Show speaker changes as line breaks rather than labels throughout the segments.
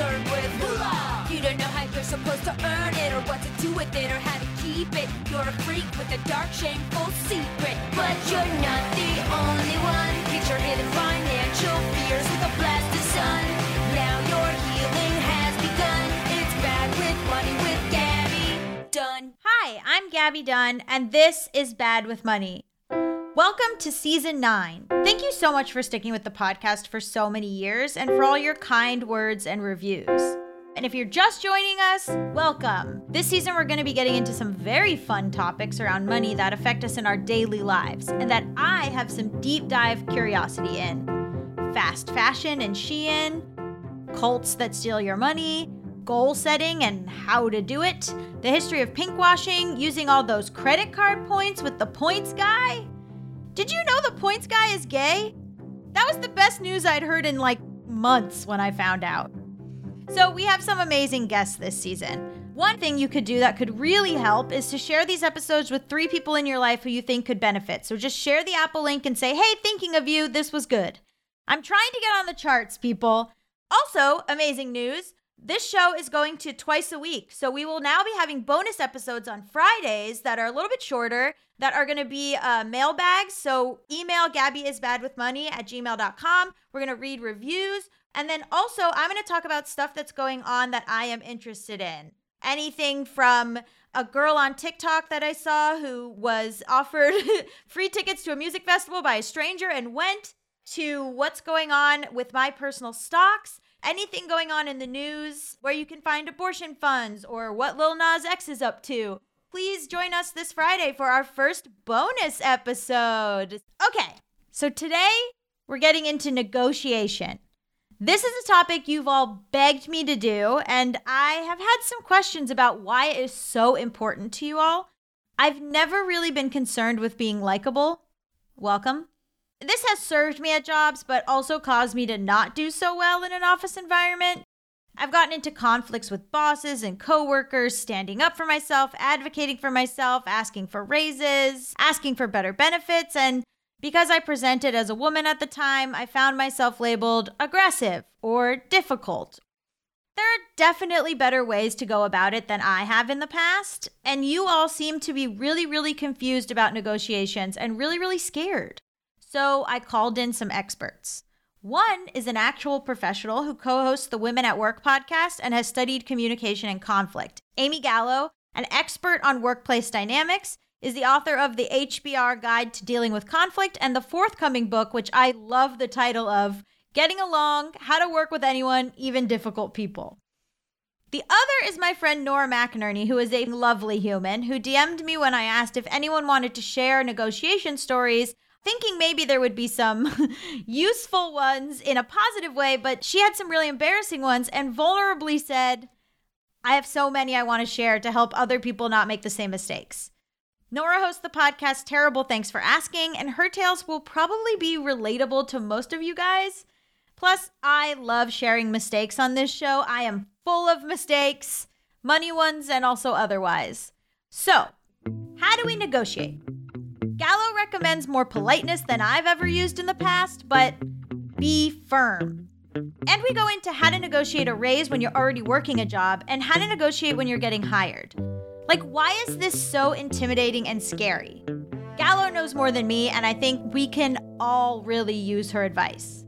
concerned with moolah. You don't know how you're supposed to earn it, or what to do with it, or how to keep it. You're a freak with a dark, shameful secret. But you're not the only one. Your hidden financial fears with a blast of sun. Now your healing has begun. It's bad with money with Gaby Dunn.
Hi, I'm Gaby Dunn, and this is Bad with Money. Welcome to season nine. Thank you so much for sticking with the podcast for so many years and for all your kind words and reviews. And if you're just joining us, welcome. This season, we're going to be getting into some very fun topics around money that affect us in our daily lives and that I have some deep dive curiosity in. Fast fashion and Shein, cults that steal your money, goal setting and how to do it, the history of pinkwashing, using all those credit card points with the points guy. Did you know the points guy is gay? That was the best news I'd heard in like months when I found out. So, we have some amazing guests this season. One thing you could do that could really help is to share these episodes with three people in your life who you think could benefit. So, just share the Apple link and say, hey, thinking of you, this was good. I'm trying to get on the charts, people. Also, amazing news this show is going to twice a week. So we will now be having bonus episodes on Fridays that are a little bit shorter, that are going to be uh, mailbags. So email gabbyisbadwithmoney at gmail.com. We're going to read reviews. And then also, I'm going to talk about stuff that's going on that I am interested in. Anything from a girl on TikTok that I saw who was offered free tickets to a music festival by a stranger and went to what's going on with my personal stocks anything going on in the news, where you can find abortion funds, or what Lil Nas X is up to, please join us this Friday for our first bonus episode. Okay, so today we're getting into negotiation. This is a topic you've all begged me to do, and I have had some questions about why it is so important to you all. I've never really been concerned with being likable. Welcome. This has served me at jobs, but also caused me to not do so well in an office environment. I've gotten into conflicts with bosses and coworkers, standing up for myself, advocating for myself, asking for raises, asking for better benefits, and because I presented as a woman at the time, I found myself labeled aggressive or difficult. There are definitely better ways to go about it than I have in the past, and you all seem to be really, really confused about negotiations and really, really scared. So I called in some experts. One is an actual professional who co hosts the Women at Work podcast and has studied communication and conflict. Amy Gallo, an expert on workplace dynamics, is the author of the HBR Guide to Dealing with Conflict and the forthcoming book, which I love the title of Getting Along How to Work with Anyone, Even Difficult People. The other is my friend Nora McInerny, who is a lovely human who DM'd me when I asked if anyone wanted to share negotiation stories thinking maybe there would be some useful ones in a positive way, but she had some really embarrassing ones and vulnerably said, I have so many I want to share to help other people not make the same mistakes. Nora hosts the podcast Terrible Thanks for Asking, and her tales will probably be relatable to most of you guys. Plus, I love sharing mistakes on this show. I am full of mistakes, money ones, and also otherwise. So, how do we negotiate? Gallo recommends more politeness than I've ever used in the past, but be firm. And we go into how to negotiate a raise when you're already working a job and how to negotiate when you're getting hired. Like, why is this so intimidating and scary? Gallo knows more than me, and I think we can all really use her advice.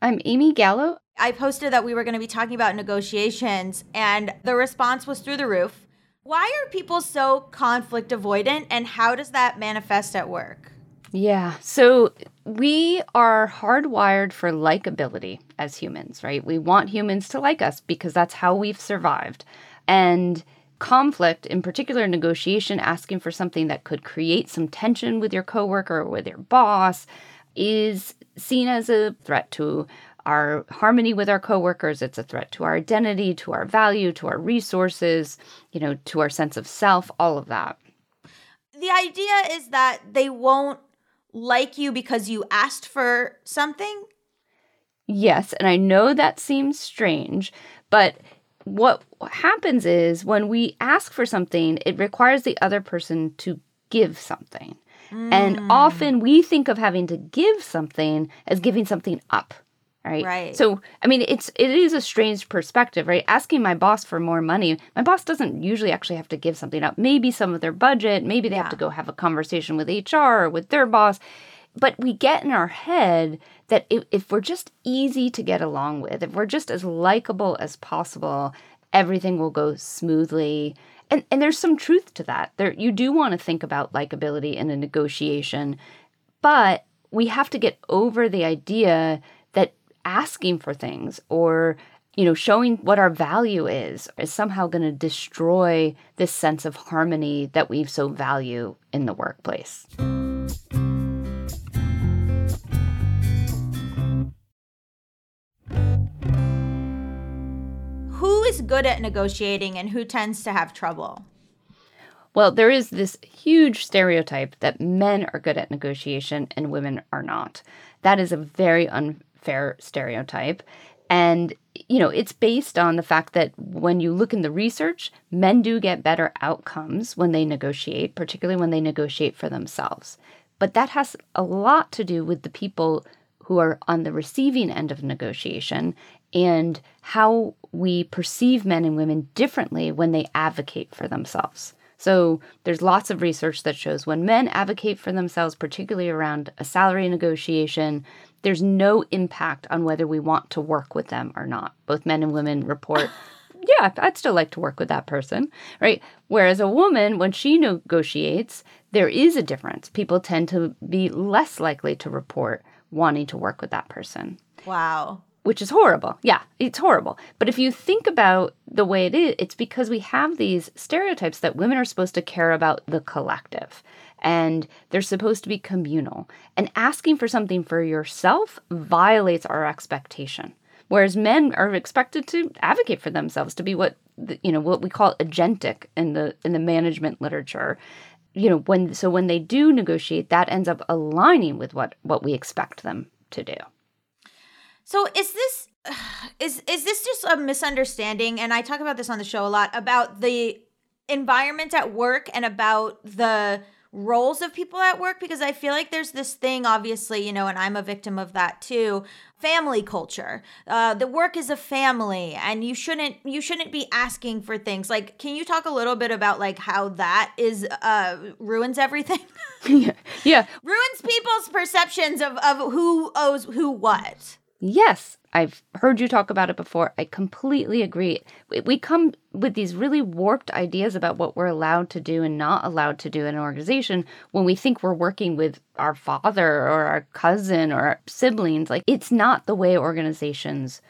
I'm Amy Gallo.
I posted that we were going to be talking about negotiations, and the response was through the roof. Why are people so conflict avoidant and how does that manifest at work?
Yeah. So we are hardwired for likability as humans, right? We want humans to like us because that's how we've survived. And conflict, in particular negotiation, asking for something that could create some tension with your coworker or with your boss, is seen as a threat to our harmony with our coworkers. It's a threat to our identity, to our value, to our resources, you know, to our sense of self, all of that.
The idea is that they won't like you because you asked for something.
Yes, and I know that seems strange, but what happens is when we ask for something, it requires the other person to give something. Mm. And often we think of having to give something as giving something up right?
Right.
So, I mean, it's it is a strange perspective, right? Asking my boss for more money, my boss doesn't usually actually have to give something up. Maybe some of their budget, maybe they
Yeah.
have to go have a conversation with HR or with their boss. But we get in our head that if, if we're just easy to get along with, if we're just as likable as possible, everything will go smoothly. And and there's some truth to that. There you do want to think about likability in a negotiation, but we have to get over the idea asking for things or you know showing what our value is is somehow going to destroy this sense of harmony that we so value in the workplace.
Who is good at negotiating and who tends to have trouble?
Well, there is this huge stereotype that men are good at negotiation and women are not. That is a very unfair stereotype. And, you know, it's based on the fact that when you look in the research, men do get better outcomes when they negotiate, particularly when they negotiate for themselves. But that has a lot to do with the people who are on the receiving end of negotiation and how we perceive men and women differently when they advocate for themselves. So there's lots of research that shows when men advocate for themselves, particularly around a salary negotiation, there's no impact on whether we want to work with them or not. Both men and women report, yeah, I'd still like to work with that person, right? Whereas a woman, when she negotiates, there is a difference. People tend to be less likely to report wanting to work with that person
Wow.
Which is horrible. Yeah, it's horrible. But if you think about the way it is, it's because we have these stereotypes that women are supposed to care about the collective and they're supposed to be communal. And asking for something for yourself violates our expectation. Whereas men are expected to advocate for themselves, to be what you know what we call agentic in the in the management literature. You know, when so when they do negotiate, that ends up aligning with what what we expect them to do.
So is this is is this just a misunderstanding? And I talk about this on the show a lot about the environment at work and about the roles of people at work because I feel like there's this thing, obviously, you know, and I'm a victim of that too. Family culture. Uh, the work is a family, and you shouldn't you shouldn't be asking for things. Like, can you talk a little bit about like how that is uh, ruins everything?
yeah. yeah.
ruins people's perceptions of of who owes who what.
Yes, I've heard you talk about it before. I completely agree. We- come with these really warped ideas about what we're allowed to do and not allowed to do in an organization when we think we're working with our father or our cousin or our siblings. Like, it's not the way organizations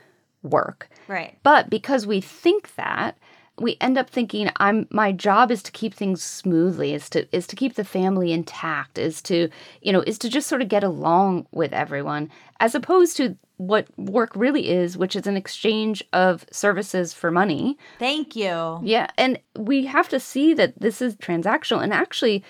work.
Right.
But because we think that, we end up thinking I'm my job is to keep things smoothly, is to is to keep the family intact, is to, you know, is to just sort of get along with everyone, as opposed to what work really is, which is an exchange of services for money.
Thank you.
Yeah. And we have to see that this is transactional. And actually,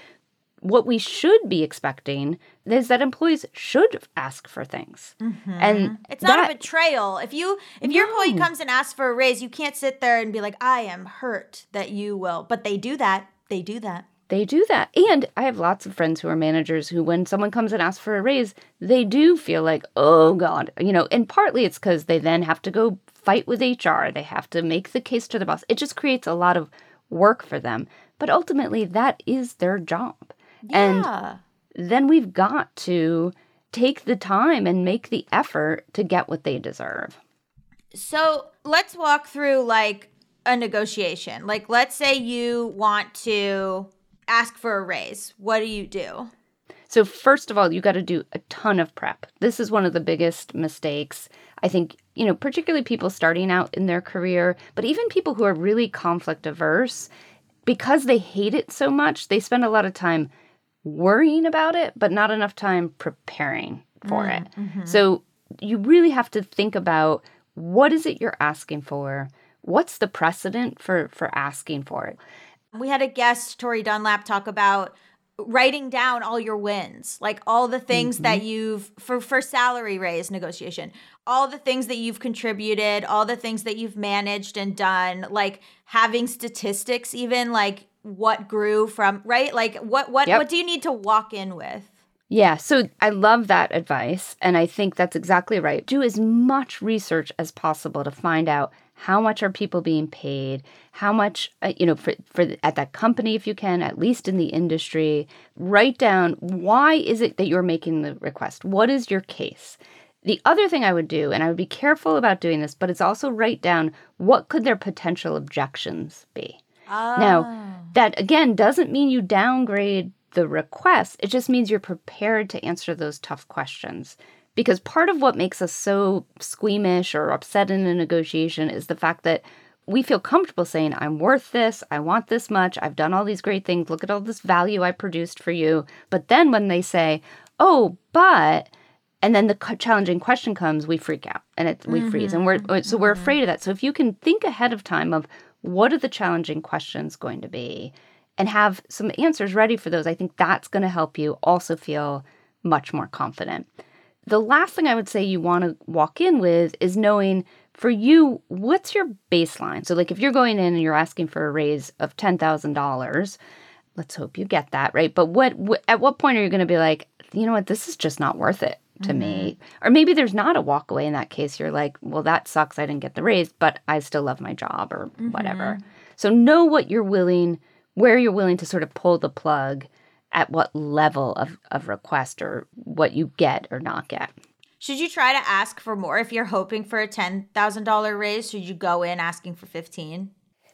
what we should be expecting is that employees should ask for things. Mm-hmm. And
It's not
that-
a betrayal. If you if your employee comes and asks for a raise, you can't sit there and be like, "I am hurt that you will." But they do that. They do that.
They do that. And I have lots of friends who are managers who, when someone comes and asks for a raise, they do feel like, oh God, you know, and partly it's because they then have to go fight with HR. They have to make the case to the boss. It just creates a lot of work for them. But ultimately, that is their job. And
Yeah.
then we've got to take the time and make the effort to get what they deserve.
So let's walk through like a negotiation. Like, let's say you want to ask for a raise. What do you do?
So, first of all, you got to do a ton of prep. This is one of the biggest mistakes. I think, you know, particularly people starting out in their career, but even people who are really conflict averse, because they hate it so much, they spend a lot of time worrying about it, but not enough time preparing for it. Mm, mm-hmm. So, you really have to think about what is it you're asking for? What's the precedent for for asking for it?
We had a guest, Tori Dunlap, talk about writing down all your wins, like all the things that mm-hmm. you've for for salary raise negotiation, all the things that you've contributed, all the things that you've managed and done, like having statistics even like what grew from, right? Like what what
Yep.
what do you need to walk in with?
Yeah, so I love that advice. And I think that's exactly right. Do as much research as possible to find out how much are people being paid, how much, uh, you know, for, for at that company, if you can, at least in the industry. Write down why is it that you're making the request? What is your case? The other thing I would do, and I would be careful about doing this, but it's also write down what could their potential objections be.
Oh.
Now, that again doesn't mean you downgrade the request. It just means you're prepared to answer those tough questions. Because part of what makes us so squeamish or upset in a negotiation is the fact that we feel comfortable saying, I'm worth this, I want this much, I've done all these great things, look at all this value I produced for you. But then when they say, oh, but, and then the challenging question comes, we freak out and it, we mm-hmm. freeze. And we're, mm-hmm. so we're mm-hmm. afraid of that. So if you can think ahead of time of what are the challenging questions going to be, and have some answers ready for those, I think that's going to help you also feel much more confident. The last thing I would say you want to walk in with is knowing for you, what's your baseline? So, like if you're going in and you're asking for a raise of $10,000, let's hope you get that, right? But what, what at what point are you going to be like, you know what, this is just not worth it to mm-hmm. me? Or maybe there's not a walk away in that case. You're like, well, that sucks. I didn't get the raise, but I still love my job or mm-hmm. whatever. So, know what you're willing where you're willing to sort of pull the plug at what level of, of request or what you get or not get.
Should you try to ask for more if you're hoping for a $10,000 raise? Should you go in asking for 15?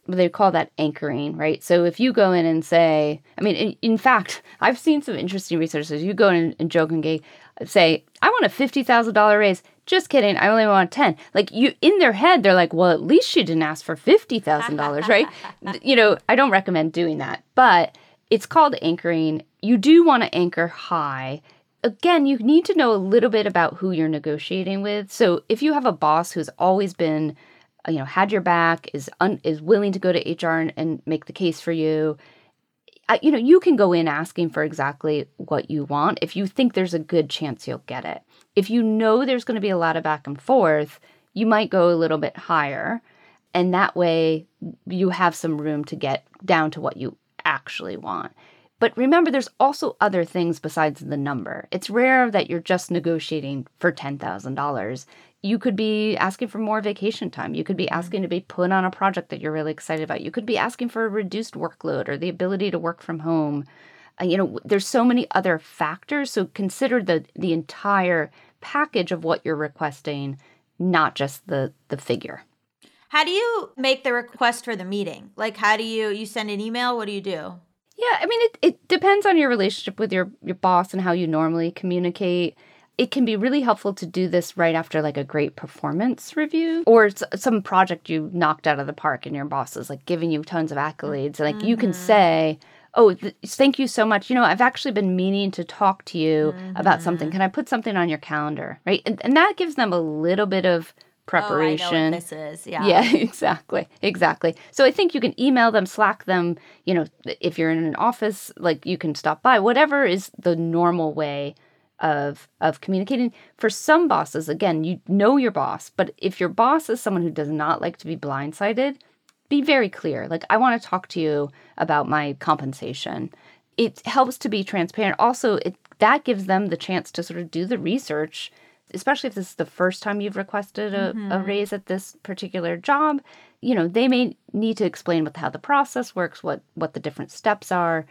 They call that anchoring, right? So if you go in and say, I mean, in, in fact, I've seen some interesting research. So you go in and joke jokingly say, I want a $50,000 raise. Just kidding. I only want 10. Like you in their head they're like, "Well, at least she didn't ask for $50,000, right?" you know, I don't recommend doing that. But it's called anchoring. You do want to anchor high. Again, you need to know a little bit about who you're negotiating with. So, if you have a boss who's always been you know, had your back, is un, is willing to go to HR and, and make the case for you, you know, you can go in asking for exactly what you want if you think there's a good chance you'll get it. If you know there's going to be a lot of back and forth, you might go a little bit higher. And that way you have some room to get down to what you actually want. But remember, there's also other things besides the number. It's rare that you're just negotiating for $10,000 you could be asking for more vacation time. You could be mm-hmm. asking to be put on a project that you're really excited about. You could be asking for a reduced workload or the ability to work from home. Uh, you know, there's so many other factors. So consider the the entire package of what you're requesting, not just the the figure.
How do you make the request for the meeting? Like, how do you you send an email? What do you do?
Yeah, I mean, it, it depends on your relationship with your your boss and how you normally communicate it can be really helpful to do this right after like a great performance review or some project you knocked out of the park and your boss is like giving you tons of accolades. Like mm-hmm. you can mm-hmm. say, Oh, th- thank you so much. You know, I've actually been meaning to talk to you mm-hmm. about something. Can I put something on your calendar? Right. And, and that gives them a little bit of Oh, preparation.
Oh, this is. Yeah.
Yeah, exactly. Exactly. So I think you can email them, Slack them, you know, if you're in an office, like you can stop by, whatever is the normal way of of communicating for some bosses again you know your boss but if your boss is someone who does not like to be blindsided be very clear like i want to talk to you about my compensation it helps to be transparent also it that gives them the chance to sort of do the research especially if this is the first time you've requested a, mm-hmm. a raise at this particular job you know they may need to explain what how the process works what what the different steps are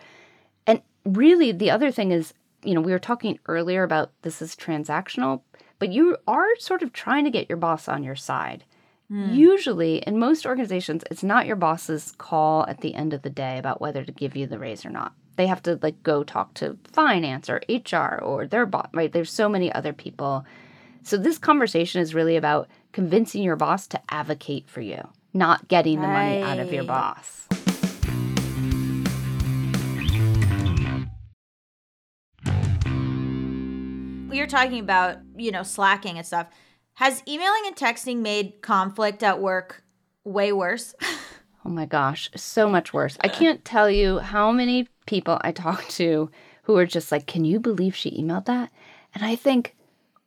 and really the other thing is you know, we were talking earlier about this is transactional, but you are sort of trying to get your boss on your side. Mm. Usually, in most organizations, it's not your boss's call at the end of the day about whether to give you the raise or not. They have to like go talk to finance or HR or their boss, right? There's so many other people. So this conversation is really about convincing your boss to advocate for you, not getting the money out of your boss.
you're talking about, you know, slacking and stuff. Has emailing and texting made conflict at work way worse?
oh my gosh, so much worse. I can't tell you how many people I talk to who are just like, "Can you believe she emailed that?" And I think,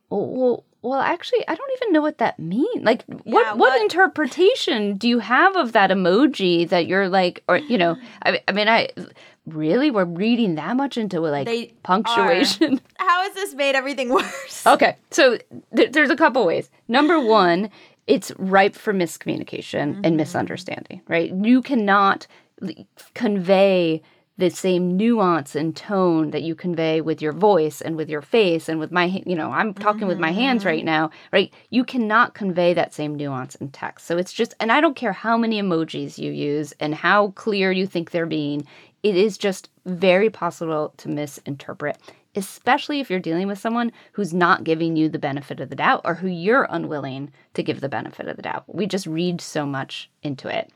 well, well, actually, I don't even know what that means. Like, what,
Yeah,
what
what-
interpretation do you have of that emoji that you're like, or you know, I, I mean, I really we're reading that much into like
They
punctuation.
How has this made everything worse?
Okay, so th- there's a couple ways. Number one, it's ripe for miscommunication and mm-hmm. misunderstanding, right? You cannot convey the same nuance and tone that you convey with your voice and with your face and with my, you know, I'm talking with my hands right mm-hmm. now, right? You cannot convey that same nuance in text. So it's just, and I don't care how many emojis you use and how clear you think they're being, it is just very possible to misinterpret especially if you're dealing with someone who's not giving you the benefit of the doubt or who you're unwilling to give the benefit of the doubt. We just read so much into it.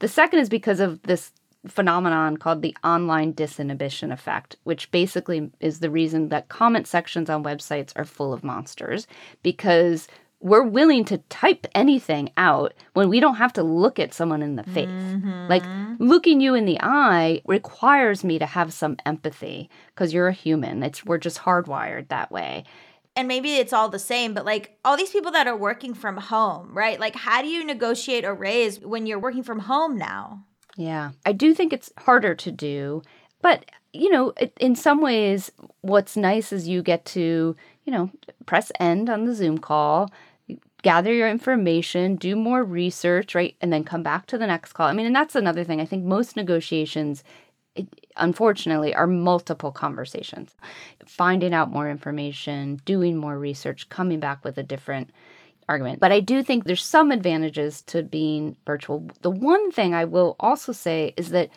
The second is because of this phenomenon called the online disinhibition effect, which basically is the reason that comment sections on websites are full of monsters because we're willing to type anything out when we don't have to look at someone in the face. Mm-hmm. Like looking you in the eye requires me to have some empathy because you're a human. It's we're just hardwired that way.
and maybe it's all the same, but like all these people that are working from home, right? Like, how do you negotiate a raise when you're working from home now?
Yeah. I do think it's harder to do, but you know, in some ways what's nice is you get to, you know, press end on the Zoom call, gather your information, do more research, right? And then come back to the next call. I mean, and that's another thing. I think most negotiations unfortunately are multiple conversations. Finding out more information, doing more research, coming back with a different argument. But I do think there's some advantages to being virtual. The one thing I will also say is that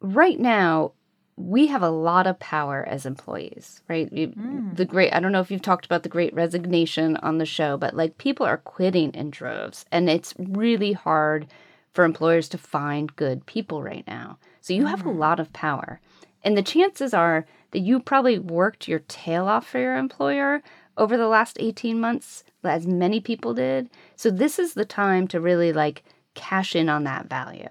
right now we have a lot of power as employees, right? You- hmm. The great, I don't know if you've talked about the great resignation on the show, but like people are quitting in droves and it's really hard for employers to find good people right now. So you have a hmm. lot of power. And the chances are that you probably worked your tail off for your employer over the last 18 months, as many people did. So this is the time to really like cash in on that value.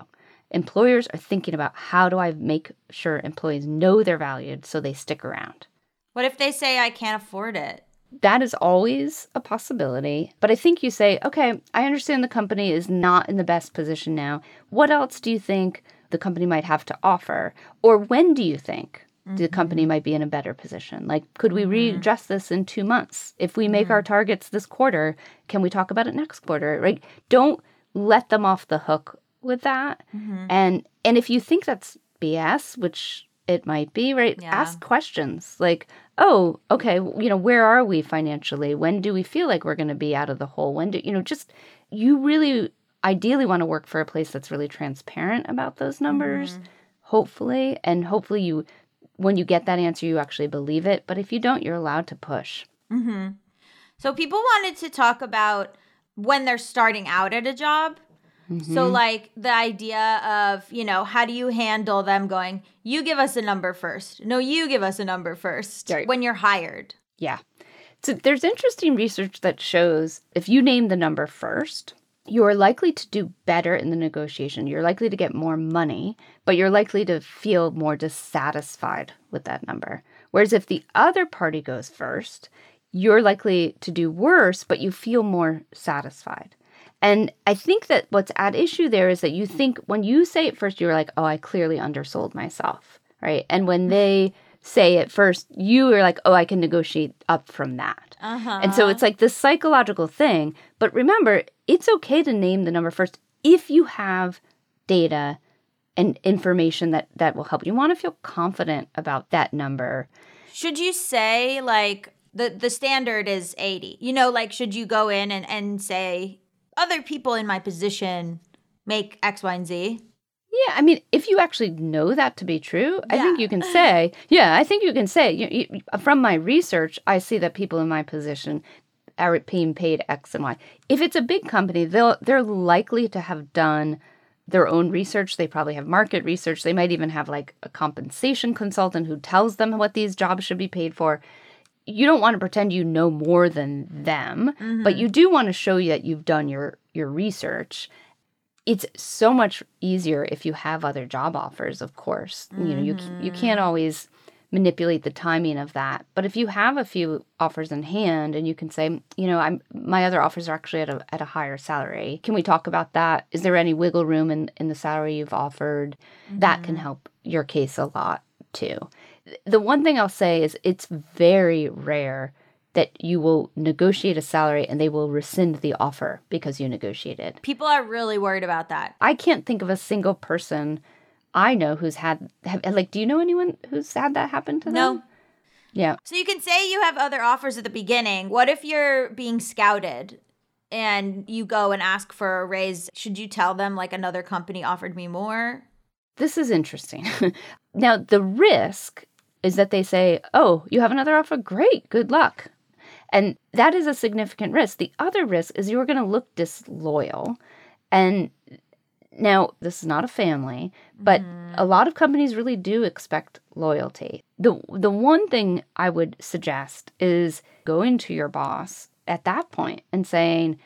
Employers are thinking about how do I make sure employees know they're valued so they stick around.
What if they say I can't afford it?
That is always a possibility. But I think you say, okay, I understand the company is not in the best position now. What else do you think the company might have to offer? Or when do you think the company mm-hmm. might be in a better position? Like, could we mm-hmm. readjust this in two months? If we make our mm-hmm. targets this quarter, can we talk about it next quarter? Right? Don't let them off the hook with that. And and if you think that's BS, which it might be, right?
Yeah.
Ask questions like, oh, okay, you know, where are we financially? When do we feel like we're going to be out of the hole? When do you know? Just you really ideally want to work for a place that's really transparent about those numbers, hopefully, and hopefully you. When you get that answer, you actually believe it. But if you don't, you're allowed to push. Mm-hmm.
So people wanted to talk about when they're starting out at a job. So mm-hmm. like the idea of, you know, how do you handle them going, you give us a number first. No, you give us a number first
Right.
when you're hired.
Yeah. So there's interesting research that shows if you name the number first, you are likely to do better in the negotiation. You're likely to get more money, but you're likely to feel more dissatisfied with that number. Whereas if the other party goes first, you're likely to do worse, but you feel more satisfied. And I think that what's at issue there is that you think when you say it first, you're like, oh, I clearly undersold myself, right? And when they say at first, you are like, oh, I can negotiate up from that.
Uh-huh.
And so it's like this psychological thing. But remember, it's okay to name the number first if you have data and information that that will help. You want to feel confident about that number.
Should you say like the the standard is 80? You know, like should you go in and, and say other people in my position make X, Y, and Z?
Yeah, I mean, if you actually know that to be true, I think you can say, yeah, I think you can say, you, you, from my research, I see that people in my position are being paid X and Y. If it's a big company, they'll they're likely to have done their own research. They probably have market research. They might even have like a compensation consultant who tells them what these jobs should be paid for. You don't want to pretend you know more than them, but mm-hmm. you do want to show you that you've done your your research it's so much easier if you have other job offers of course you know you, you can't always manipulate the timing of that. But if you have a few offers in hand and you can say, you know, I'm my other offers are actually at a at a higher salary. Can we talk about that? Is there any wiggle room in, in the salary you've offered? Mm-hmm. That can help your case a lot too. The one thing I'll say is it's very rare that you will negotiate a salary and they will rescind the offer because you negotiated.
People are really worried about that.
I can't think of a single person I know who's had have, like do you know anyone who's had that happen to them?
No.
Yeah.
So you can say you have other offers at the beginning. What if you're being scouted and you go and ask for a raise? Should you tell them like another company offered me more?
This is interesting. now, the risk is that they say, "Oh, you have another offer? Great. Good luck." And that is a significant risk. The other risk is you're going to look disloyal and now, this is not a family, but mm-hmm. a lot of companies really do expect loyalty. The the one thing I would suggest is going to your boss at that point and saying,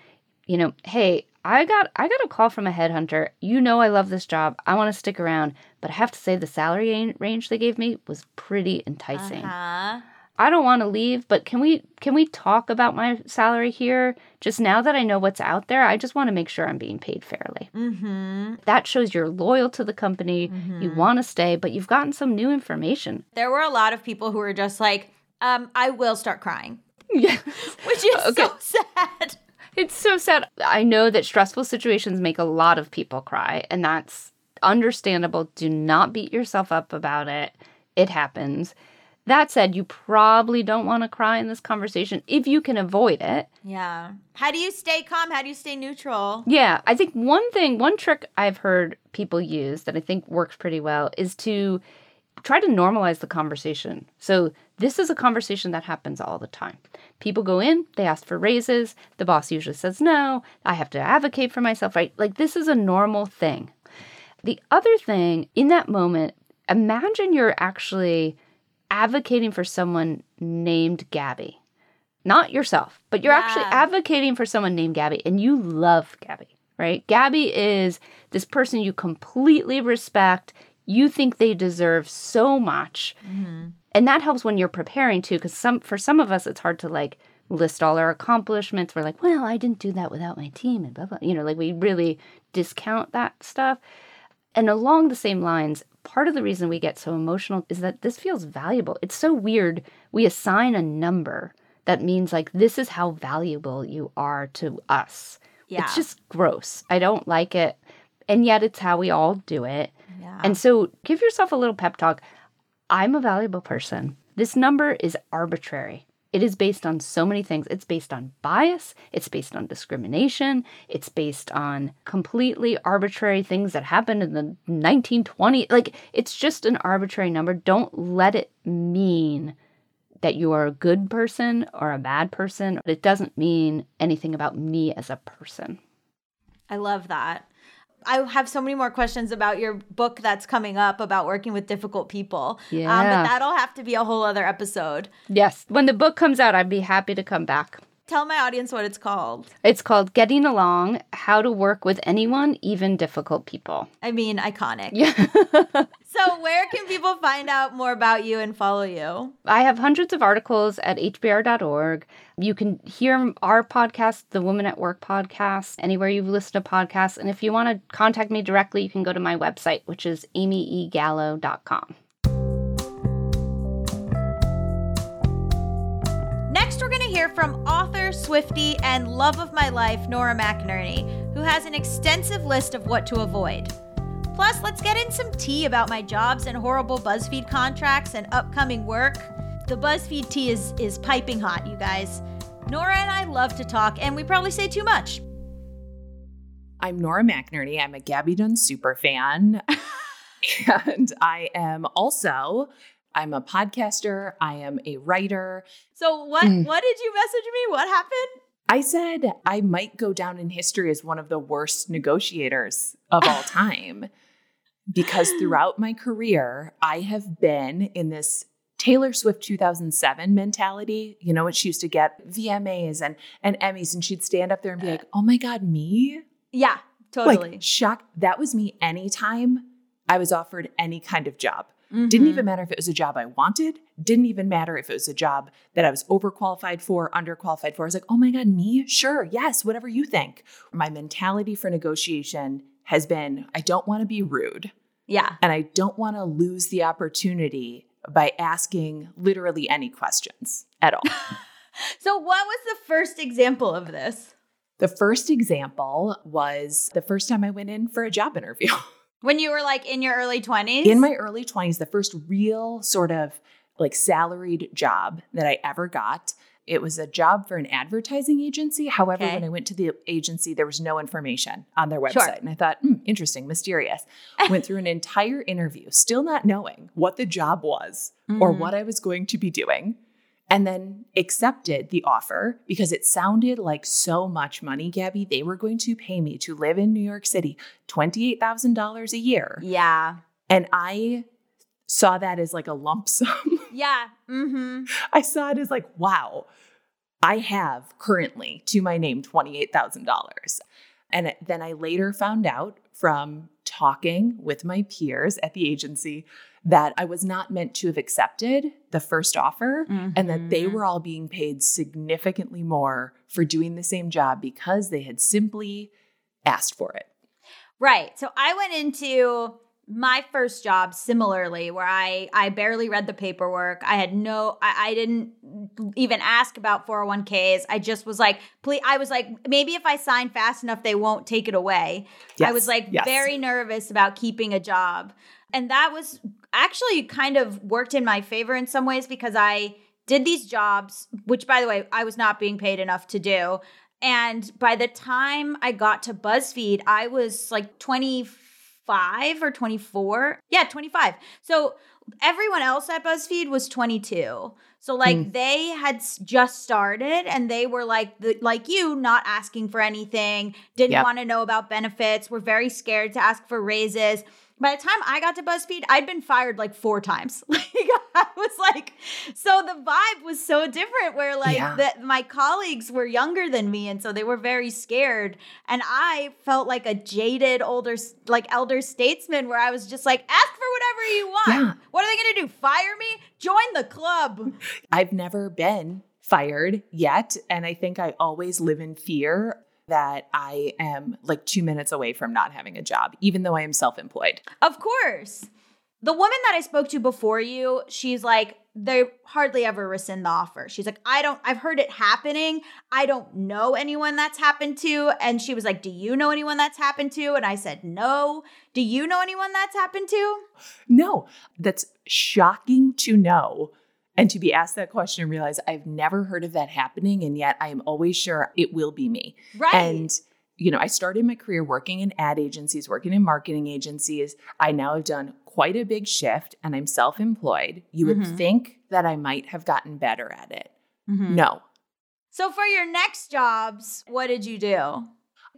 you know, hey, I got I got a call from a headhunter. You know I love this job. I want to stick around, but I have to say the salary range they gave me was pretty enticing. Uh-huh. I don't want to leave, but can we can we talk about my salary here? Just now that I know what's out there, I just want to make sure I'm being paid fairly. Mm-hmm. That shows you're loyal to the company. Mm-hmm. You want to stay, but you've gotten some new information.
There were a lot of people who were just like, um, "I will start crying."
Yes,
which is okay. so sad.
It's so sad. I know that stressful situations make a lot of people cry, and that's understandable. Do not beat yourself up about it. It happens. That said, you probably don't want to cry in this conversation if you can avoid it.
Yeah. How do you stay calm? How do you stay neutral?
Yeah. I think one thing, one trick I've heard people use that I think works pretty well is to try to normalize the conversation. So, this is a conversation that happens all the time. People go in, they ask for raises, the boss usually says no, I have to advocate for myself, right? Like, this is a normal thing. The other thing, in that moment, imagine you're actually advocating for someone named Gaby. Not yourself, but you're yeah. actually advocating for someone named Gaby and you love Gaby, right? Gaby is this person you completely respect. You think they deserve so much. Mm-hmm. And that helps when you're preparing too, because some for some of us it's hard to like list all our accomplishments. We're like, well, I didn't do that without my team and blah blah. You know, like we really discount that stuff. And along the same lines, part of the reason we get so emotional is that this feels valuable. It's so weird. We assign a number that means like this is how valuable you are to us. Yeah. It's just gross. I don't like it. And yet it's how we all do it. Yeah. And so give yourself a little pep talk. I'm a valuable person. This number is arbitrary. It is based on so many things. It's based on bias, it's based on discrimination, it's based on completely arbitrary things that happened in the 1920s. Like, it's just an arbitrary number. Don't let it mean that you are a good person or a bad person. It doesn't mean anything about me as a person.
I love that. I have so many more questions about your book that's coming up about working with difficult people.
Yeah.
Um, but that'll have to be a whole other episode.
Yes. When the book comes out, I'd be happy to come back.
Tell my audience what it's called.
It's called Getting Along How to Work with Anyone, Even Difficult People.
I mean, iconic.
Yeah.
so, where can people find out more about you and follow you?
I have hundreds of articles at hbr.org. You can hear our podcast, the Woman at Work podcast, anywhere you've listened to podcasts. And if you want to contact me directly, you can go to my website, which is amyegallo.com.
we're going to hear from author, Swiftie, and love of my life, Nora McInerny, who has an extensive list of what to avoid. Plus, let's get in some tea about my jobs and horrible BuzzFeed contracts and upcoming work. The BuzzFeed tea is, is piping hot, you guys. Nora and I love to talk, and we probably say too much.
I'm Nora McInerny. I'm a Gaby Dunn super fan. and I am also I'm a podcaster, I am a writer.
So what mm. what did you message me? What happened?
I said I might go down in history as one of the worst negotiators of all time. because throughout my career, I have been in this Taylor Swift 2007 mentality. You know, what she used to get VMAs and, and Emmys, and she'd stand up there and be like, oh my God, me?
Yeah, totally.
Like, shock. That was me anytime I was offered any kind of job. Didn't
Mm-hmm.
even matter if it was a job I wanted. Didn't even matter if it was a job that I was overqualified for, underqualified for. I was like, oh my God, me? Sure, yes, whatever you think. My mentality for negotiation has been I don't want to be rude
Yeah.
and I don't want to lose the opportunity by asking literally any questions at all.
So, what was the first example of this?
the first example was the first time I went in for a job interview.
When you were like in your early 20s?
in my early 20s, the first real sort of like salaried job that I ever got. It was a job for an advertising agency. However,
Okay.
when I went to the agency, there was no information on their website.
Sure.
And I thought, hmm, interesting, mysterious. went through an entire interview, still not knowing what the job was or
Mhm.
what I was going to be doing. And then accepted the offer because it sounded like so much money, Gaby. They were going to pay me to live in New York City $28,000 a year.
Yeah.
And I saw that as like a lump sum.
Yeah. Mm-hmm.
I saw it as like, wow, I have currently to my name $28,000. And then I later found out from talking with my peers at the agency that I was not meant to have accepted the first offer and that they
Mhm.
were all being paid significantly more for doing the same job because they had simply asked for it.
Right. So I went into my first job similarly where I I barely read the paperwork. I had no I, I didn't even ask about 401ks. I just was like, please I was like, maybe if I sign fast enough they won't take it away. I was like
yes.
very nervous about keeping a job. And that was actually kind of worked in my favor in some ways because I did these jobs, which by the way, I was not being paid enough to do. And by the time I got to BuzzFeed, I was like 25 or 24. Yeah, 25. So everyone else at BuzzFeed was 22. So like
Hmm.
they had just started and they were like the, like you not asking for anything, didn't
Yep.
want to know about benefits, were very scared to ask for raises. By the time I got to BuzzFeed, I'd been fired like four times. Like I was like, so the vibe was so different where like
Yeah.
that my colleagues were younger than me and so they were very scared and I felt like a jaded older like elder statesman where I was just like ask for whatever you want.
Yeah.
What are they going to do? Fire me? Join the club.
I've never been fired yet. And I think I always live in fear that I am like two minutes away from not having a job, even though I am self employed.
Of course. The woman that I spoke to before you, she's like, they hardly ever rescind the offer. She's like, I don't, I've heard it happening. I don't know anyone that's happened to. And she was like, Do you know anyone that's happened to? And I said, No. Do you know anyone that's happened to?
No, that's shocking to know and to be asked that question and realize I've never heard of that happening. And yet I am always sure it will be me.
Right.
And you know, I started my career working in ad agencies, working in marketing agencies. I now have done quite a big shift and I'm self employed. You would
Mhm.
think that I might have gotten better at it.
Mhm.
No,
So for your next jobs, what did you do?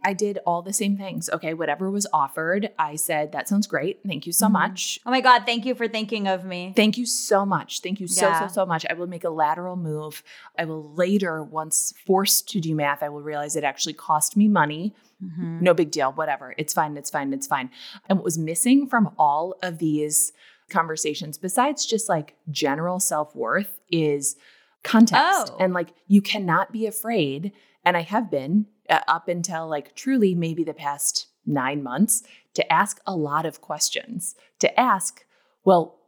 I did all the same things. Okay, whatever was offered, I said, that sounds great. Thank you so
Mhm.
much.
Oh my God, thank you for thinking of me.
Thank you so much. Thank you so,
Yeah.
so, so much. I will make a lateral move. I will later, once forced to do math, I will realize it actually cost me money.
Mhm.
No big deal. Whatever. It's fine. It's fine. It's fine. And what was missing from all of these conversations, besides just like general self worth, is context.
Oh.
And like, you cannot be afraid. And I have been up until like truly maybe the past nine months to ask a lot of questions, to ask, well,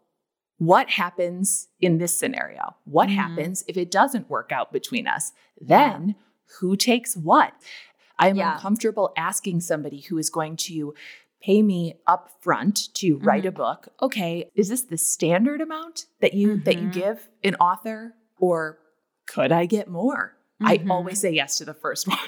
what happens in this scenario? What
Mhm.
happens if it doesn't work out between us? Then who takes what? I'm
Yeah.
uncomfortable asking somebody who is going to pay me up front to write a
Mm-hmm.
book. Okay, is this the standard amount that you that you
Mhm.
give an author or could I get more? I
Mhm.
always say yes to the first one.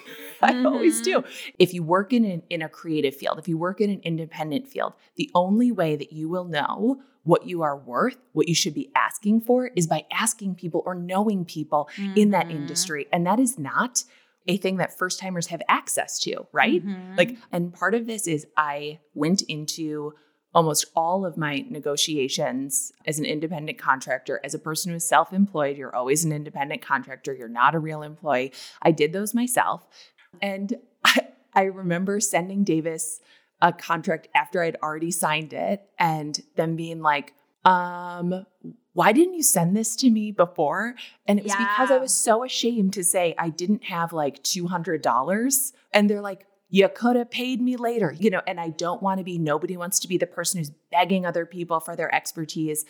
I always do. If you work in an, in a creative field, if you work in an independent field, the only way that you will know what you are worth, what you should be asking for is by asking people or knowing people in that
Mhm.
industry. And that is not a thing that first timers have access to, right? Like, and part of this is I went into almost all of my negotiations as an independent contractor. As a person who is self employed, you're always an independent contractor, you're not a real employee. I did those myself. And I, I remember sending Davis a contract after I'd already signed it and them being like, um, why didn't you send this to me before? And it was because I was so ashamed to say I didn't have like $200. And they're like, you could have paid me later, you know, and I don't want to be, nobody wants to be the person who's begging other people for their expertise.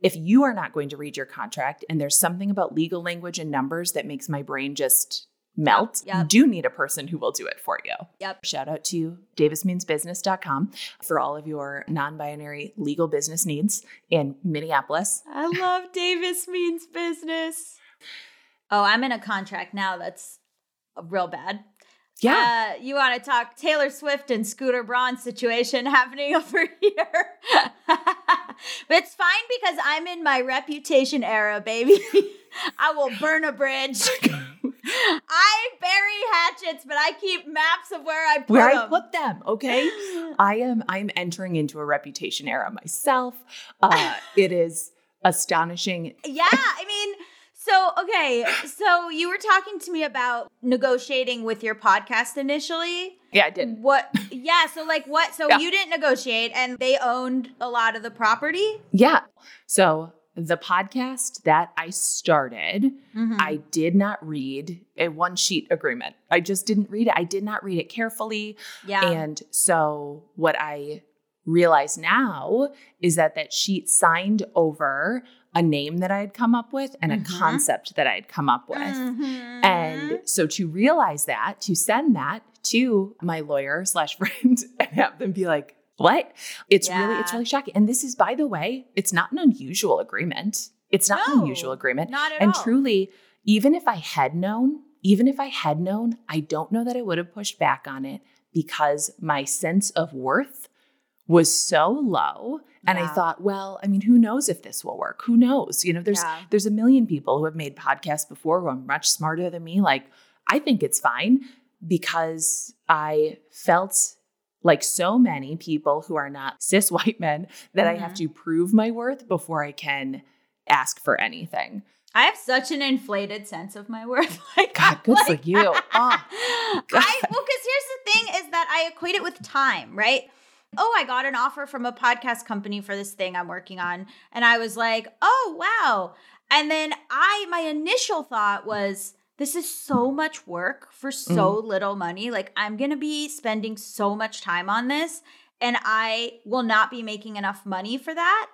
If you are not going to read your contract and there's something about legal language and numbers that makes my brain just melt,
Yep.
you do need a person who will do it for you.
Yep.
Shout out to davismeansbusiness.com for all of your non binary legal business needs in Minneapolis.
I love Davis means business. Oh, I'm in a contract now that's real bad.
Yeah.
Uh, you want to talk Taylor Swift and Scooter Braun situation happening over here? but it's fine because I'm in my reputation era, baby. I will burn a bridge. I bury hatchets, but I keep maps of where I put
Where I put them, okay? I am I'm entering into a reputation era myself. Uh, it is astonishing.
yeah, I mean, so okay, so you were talking to me about negotiating with your podcast initially.
Yeah, I did.
What? Yeah. So like what? So
Yeah.
you didn't negotiate, and they owned a lot of the property.
Yeah. So the podcast that I started,
Mhm.
I did not read a one sheet agreement. I just didn't read it. I did not read it carefully.
yeah.
And so what I realize now is that that sheet signed over a name that I had come up with and
Mhm.
a concept that I had come up with.
Mhm.
And so to realize that, to send that to my lawyer slash friend and have them be like, what? It's really, it's
Yeah.
really shocking. And this is, by the way, it's not an unusual agreement. It's not an unusual agreement.
not at
and
all.
truly, even if I had known, even if I had known, I don't know that I would have pushed back on it because my sense of worth was so low. And I thought, well, I mean, who knows if this will work? Who knows? You know, there's
Yeah.
there's a million people who have made podcasts before who are much smarter than me. Like, I think it's fine because I felt like so many people who are not cis white men that I have
Mhm.
to prove my worth before I can ask for anything.
I have such an inflated sense of my worth. like,
God, good for
like-
you. Oh,
I
God.
well, because here's the thing: is that I equate it with time, right? Oh, I got an offer from a podcast company for this thing I'm working on, and I was like, oh wow. And then I, my initial thought was, this is so much work for so mm-hmm. little money. Like I'm gonna be spending so much time on this, and I will not be making enough money for that.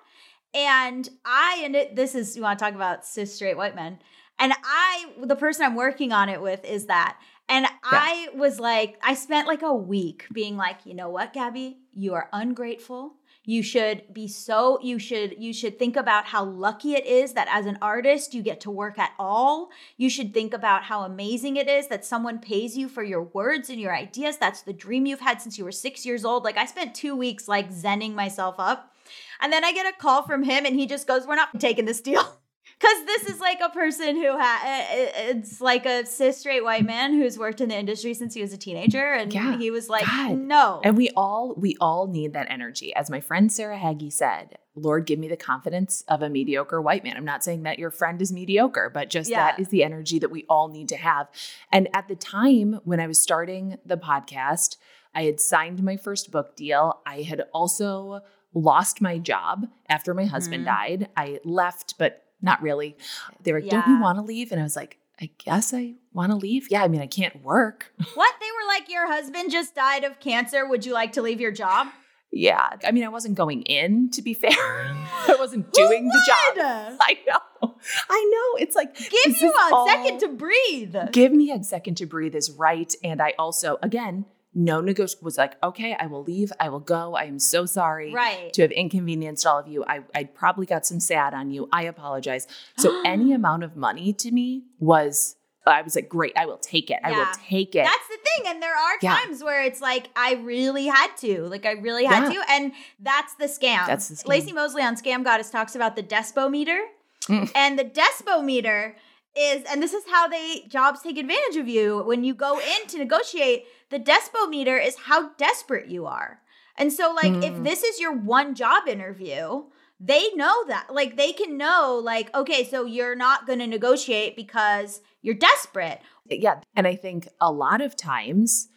And I and it, this is you want to talk about cis straight white men. And I, the person I'm working on it with, is that. And I was like, I spent like a week being like, you know what, Gaby, you are ungrateful. You should be so you should you should think about how lucky it is that as an artist you get to work at all. You should think about how amazing it is that someone pays you for your words and your ideas. That's the dream you've had since you were 6 years old. Like I spent 2 weeks like zenning myself up. And then I get a call from him and he just goes, "We're not taking this deal." Cuz this is like a person who ha- it's like a cis straight white man who's worked in the industry since he was a teenager and
Yeah.
he was like,
God.
"No."
And we all we all need that energy. As my friend Sarah Hagi said, Lord, give me the confidence of a mediocre white man. I'm not saying that your friend is mediocre, but just that
Yeah.
is the energy that we all need to have. And at the time when I was starting the podcast, I had signed my first book deal. I had also lost my job after my husband
Mhm.
died. I left, but not really. They were like, Don't you want to leave? And I was like, I guess I want to leave. Yeah, I mean, I can't work.
What? They were like, your husband just died of cancer. Would you like to leave your job?
Yeah. I mean, I wasn't going in, to be fair. I wasn't doing the job. I know. I know. It's like,
Give you a
all-
second to breathe.
give me a second to breathe is right. And I also, again, no negotiation was like, okay, I will leave. I will go. I am so sorry
right.
to have inconvenienced all of you. I, I probably got some sad on you. I apologize. So any amount of money to me was, I was like, great, I will take it. I will take it.
That's the thing. And there are
Yeah.
times where it's like, I really had to. Like, I really had
Yeah.
to. And that's the scam.
That's the scam.
Laci Mosley on Scam Goddess talks about the Despo meter.
Mm.
And the Despo meter is, and this is how they jobs take advantage of you when you go in to negotiate. The Despo meter is how desperate you are. And so, like, if
Mm.
this is your one job interview, they know that. Like, they can know, like, okay, so you're not going to negotiate because you're desperate.
yeah. And I think a lot of times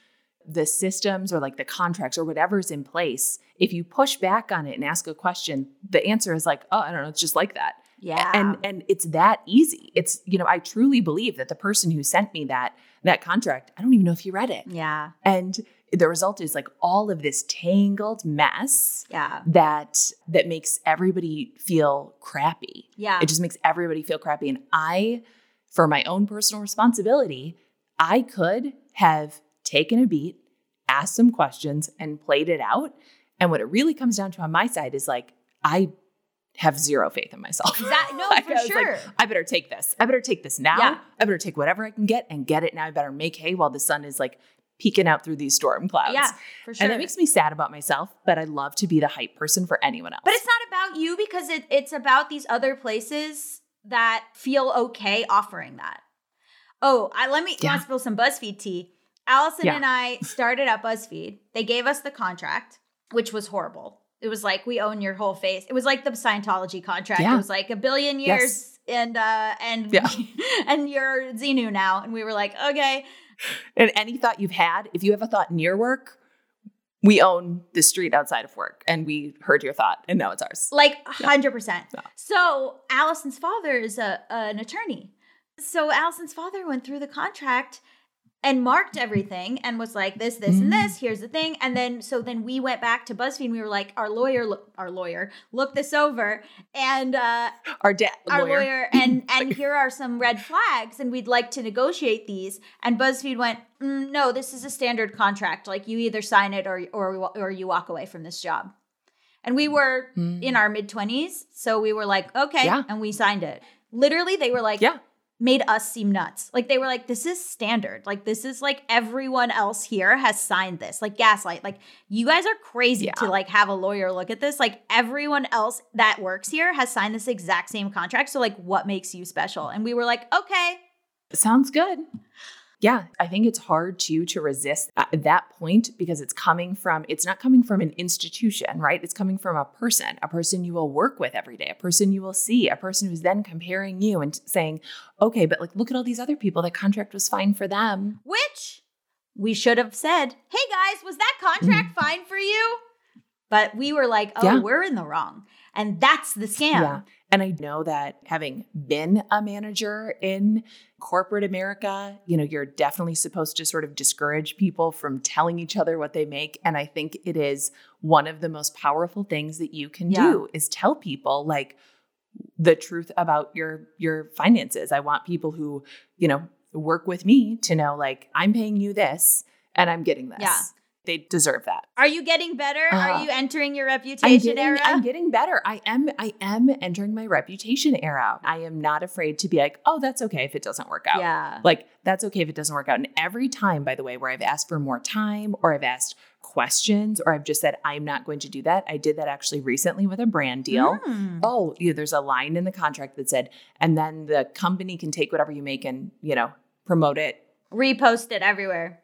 the systems or like the contracts or whatever's in place, if you push back on it and ask a question, the answer is like, oh, I don't know, it's just like that.
Yeah.
And and it's that easy. It's, you know, I truly believe that the person who sent me that that contract, I don't even know if he read it.
yeah.
And the result is like all of this tangled mess
Yeah.
that that makes everybody feel crappy.
Yeah.
It just makes everybody feel crappy. And I, for my own personal responsibility, I could have taken a beat, asked some questions, and played it out. And what it really comes down to on my side is like, I have zero faith in myself.
That- no,
Like,
for
I was like,
sure.
I better take this. I better take this now.
Yeah.
I better take whatever I can get and get it now. I better make hay while the sun is like peeking out through these storm clouds.
Yeah, for sure.
And that makes me sad about myself, but I love to be the hype person for anyone else.
But it's not about you because it, it's about these other places that feel okay offering that. Oh, I let me
Yeah.
want to spill some BuzzFeed tea. Allison
Yeah.
and I started at BuzzFeed. They gave us the contract, which was horrible. It was like we own your whole face. It was like the Scientology contract. It was like a billion
Yes.
years and uh and
Yeah.
and you're Xenu now. And we were like, okay.
And any thought you've had, if you have a thought near work, we own the street outside of work and we heard your thought and now it's ours.
Like hundred percent.
Yeah.
So Allison's father is a an attorney. So Allison's father went through the contract and marked everything and was like this, this, and
Mm.
this. Here's the thing. And then so then we went back to BuzzFeed and we were like, our lawyer, lo- our lawyer, look this over and uh,
Our dad,
our
lawyer.
lawyer, and and here are some red flags and we'd like to negotiate these. And BuzzFeed went, mm, no, this is a standard contract. Like you either sign it or or or you walk away from this job. And we were
Mm.
in our mid 20s. So we were like, okay.
Yeah.
And we signed it. Literally, they were like,
Yeah.
Made us seem nuts. Like they were like, this is standard. Like this is like everyone else here has signed this. Like gaslight. Like you guys are crazy to like have a lawyer look at this. Like everyone else that works here has signed this exact same contract. So like what makes you special? And we were like, okay.
Sounds good. Yeah, I think it's hard too to resist at that point because it's coming from it's not coming from an institution, right? It's coming from a person, a person you will work with every day, a person you will see, a person who's then comparing you and saying, "Okay, but like look at all these other people. That contract was fine for them."
Which we should have said, hey guys, was that contract mm. fine for you? But we were like, oh.
Yeah.
we're in the wrong. And that's the scam.
Yeah. And I know that having been a manager in corporate America, you know, you're definitely supposed to sort of discourage people from telling each other what they make. And I think it is one of the most powerful things that you can
Yeah.
do is tell people like the truth about your your finances. I want people who, you know, work with me to know like I'm paying you this and I'm getting this.
Yeah.
They deserve that.
Are you getting better?
Uh,
Are you entering your
I'm
reputation
getting,
era?
I'm getting better. I am I am entering my reputation era. I am not afraid to be like, oh, that's okay if it doesn't work out.
yeah.
Like that's okay if it doesn't work out. And every time, by the way, where I've asked for more time or I've asked questions or I've just said, I'm not going to do that. I did that actually recently with a brand deal.
Mm.
Oh, you know, there's a line in the contract that said, and then the company can take whatever you make and, you know, promote it.
Repost it everywhere.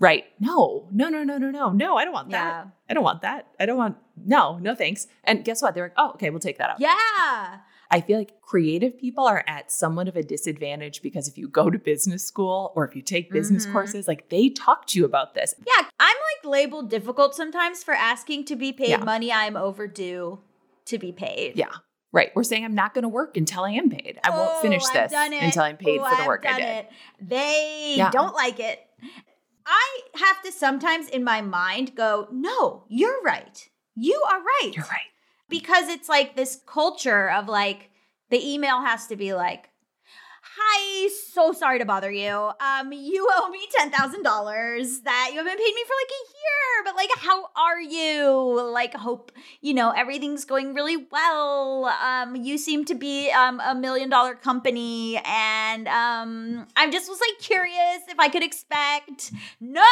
Right. No, no, no, no, no, no. No, I don't want that.
Yeah.
I don't want that. I don't want, no, no thanks. And guess what? They're like, oh, okay, we'll take that out.
Yeah.
I feel like creative people are at somewhat of a disadvantage because if you go to business school or if you take business
Mhm.
courses, like they talk to you about this.
Yeah. I'm like labeled difficult sometimes for asking to be paid
Yeah.
money I'm overdue to be paid.
Yeah. Right. We're saying I'm not going to work until I am paid. I won't
Oh,
finish
I've
this until I'm paid
Oh,
for the work I did.
It. They
Yeah.
don't like it. I have to sometimes in my mind go, no, you're right. You are right.
You're right.
because it's like this culture of like the email has to be like hi so sorry to bother you um you owe me $10000 that you haven't paid me for like a year but like how are you like hope you know everything's going really well um you seem to be um a million dollar company and um i just was like curious if i could expect no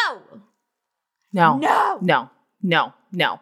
No.
no
No. No. No.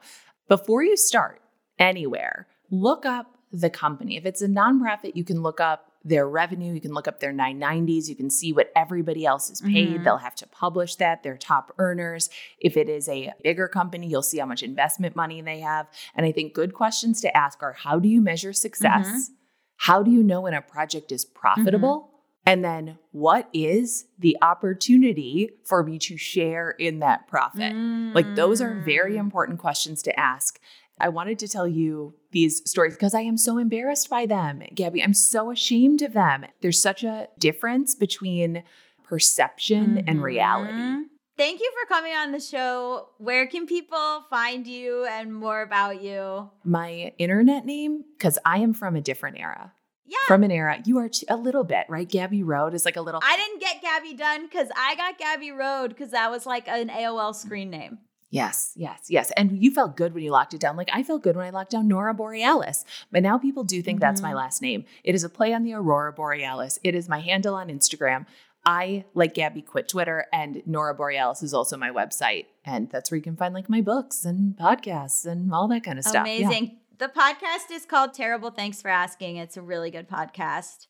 Before you start anywhere, look up the company. If it's a nonprofit, you can look up their revenue, you can look up their 990s, you can see what everybody else is paid.
Mhm.
They'll have to publish that, their top earners. If it is a bigger company, you'll see how much investment money they have. And I think good questions to ask are how do you measure success? How do you know when a project is profitable? And then what is the opportunity for me to share in that profit? Like those are very
Mm.
important questions to ask. I wanted to tell you these stories because I am so embarrassed by them, Gaby. I'm so ashamed of them. There's such a difference between perception and mm-hmm.
reality. Thank you for coming on the show. Where can people find you and more about you?
My internet name, because I am from a different era.
Yeah.
From an era, you are a little bit, right? Gaby Road is like a little.
I didn't get Gaby Dunn because I got Gaby Road because that was like an AOL screen name.
Yes, yes, yes. And you felt good when you locked it down. Like I felt good when I locked down Nora Borealis. But now people do think that's my
Mhm.
last name. It is a play on the Aurora Borealis. It is my handle on Instagram. I, like Gaby, quit Twitter, and Nora Borealis is also my website. And that's where you can find like my books and podcasts and all that kind of stuff. Yeah.
Amazing. The podcast is called Terrible Thanks for Asking. It's a really good podcast.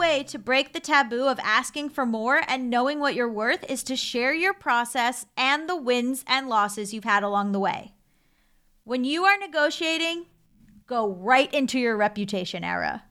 Way to break the taboo of asking for more and knowing what you're worth is to share your process and the wins and losses you've had along the way. When you are negotiating, go right into your reputation era.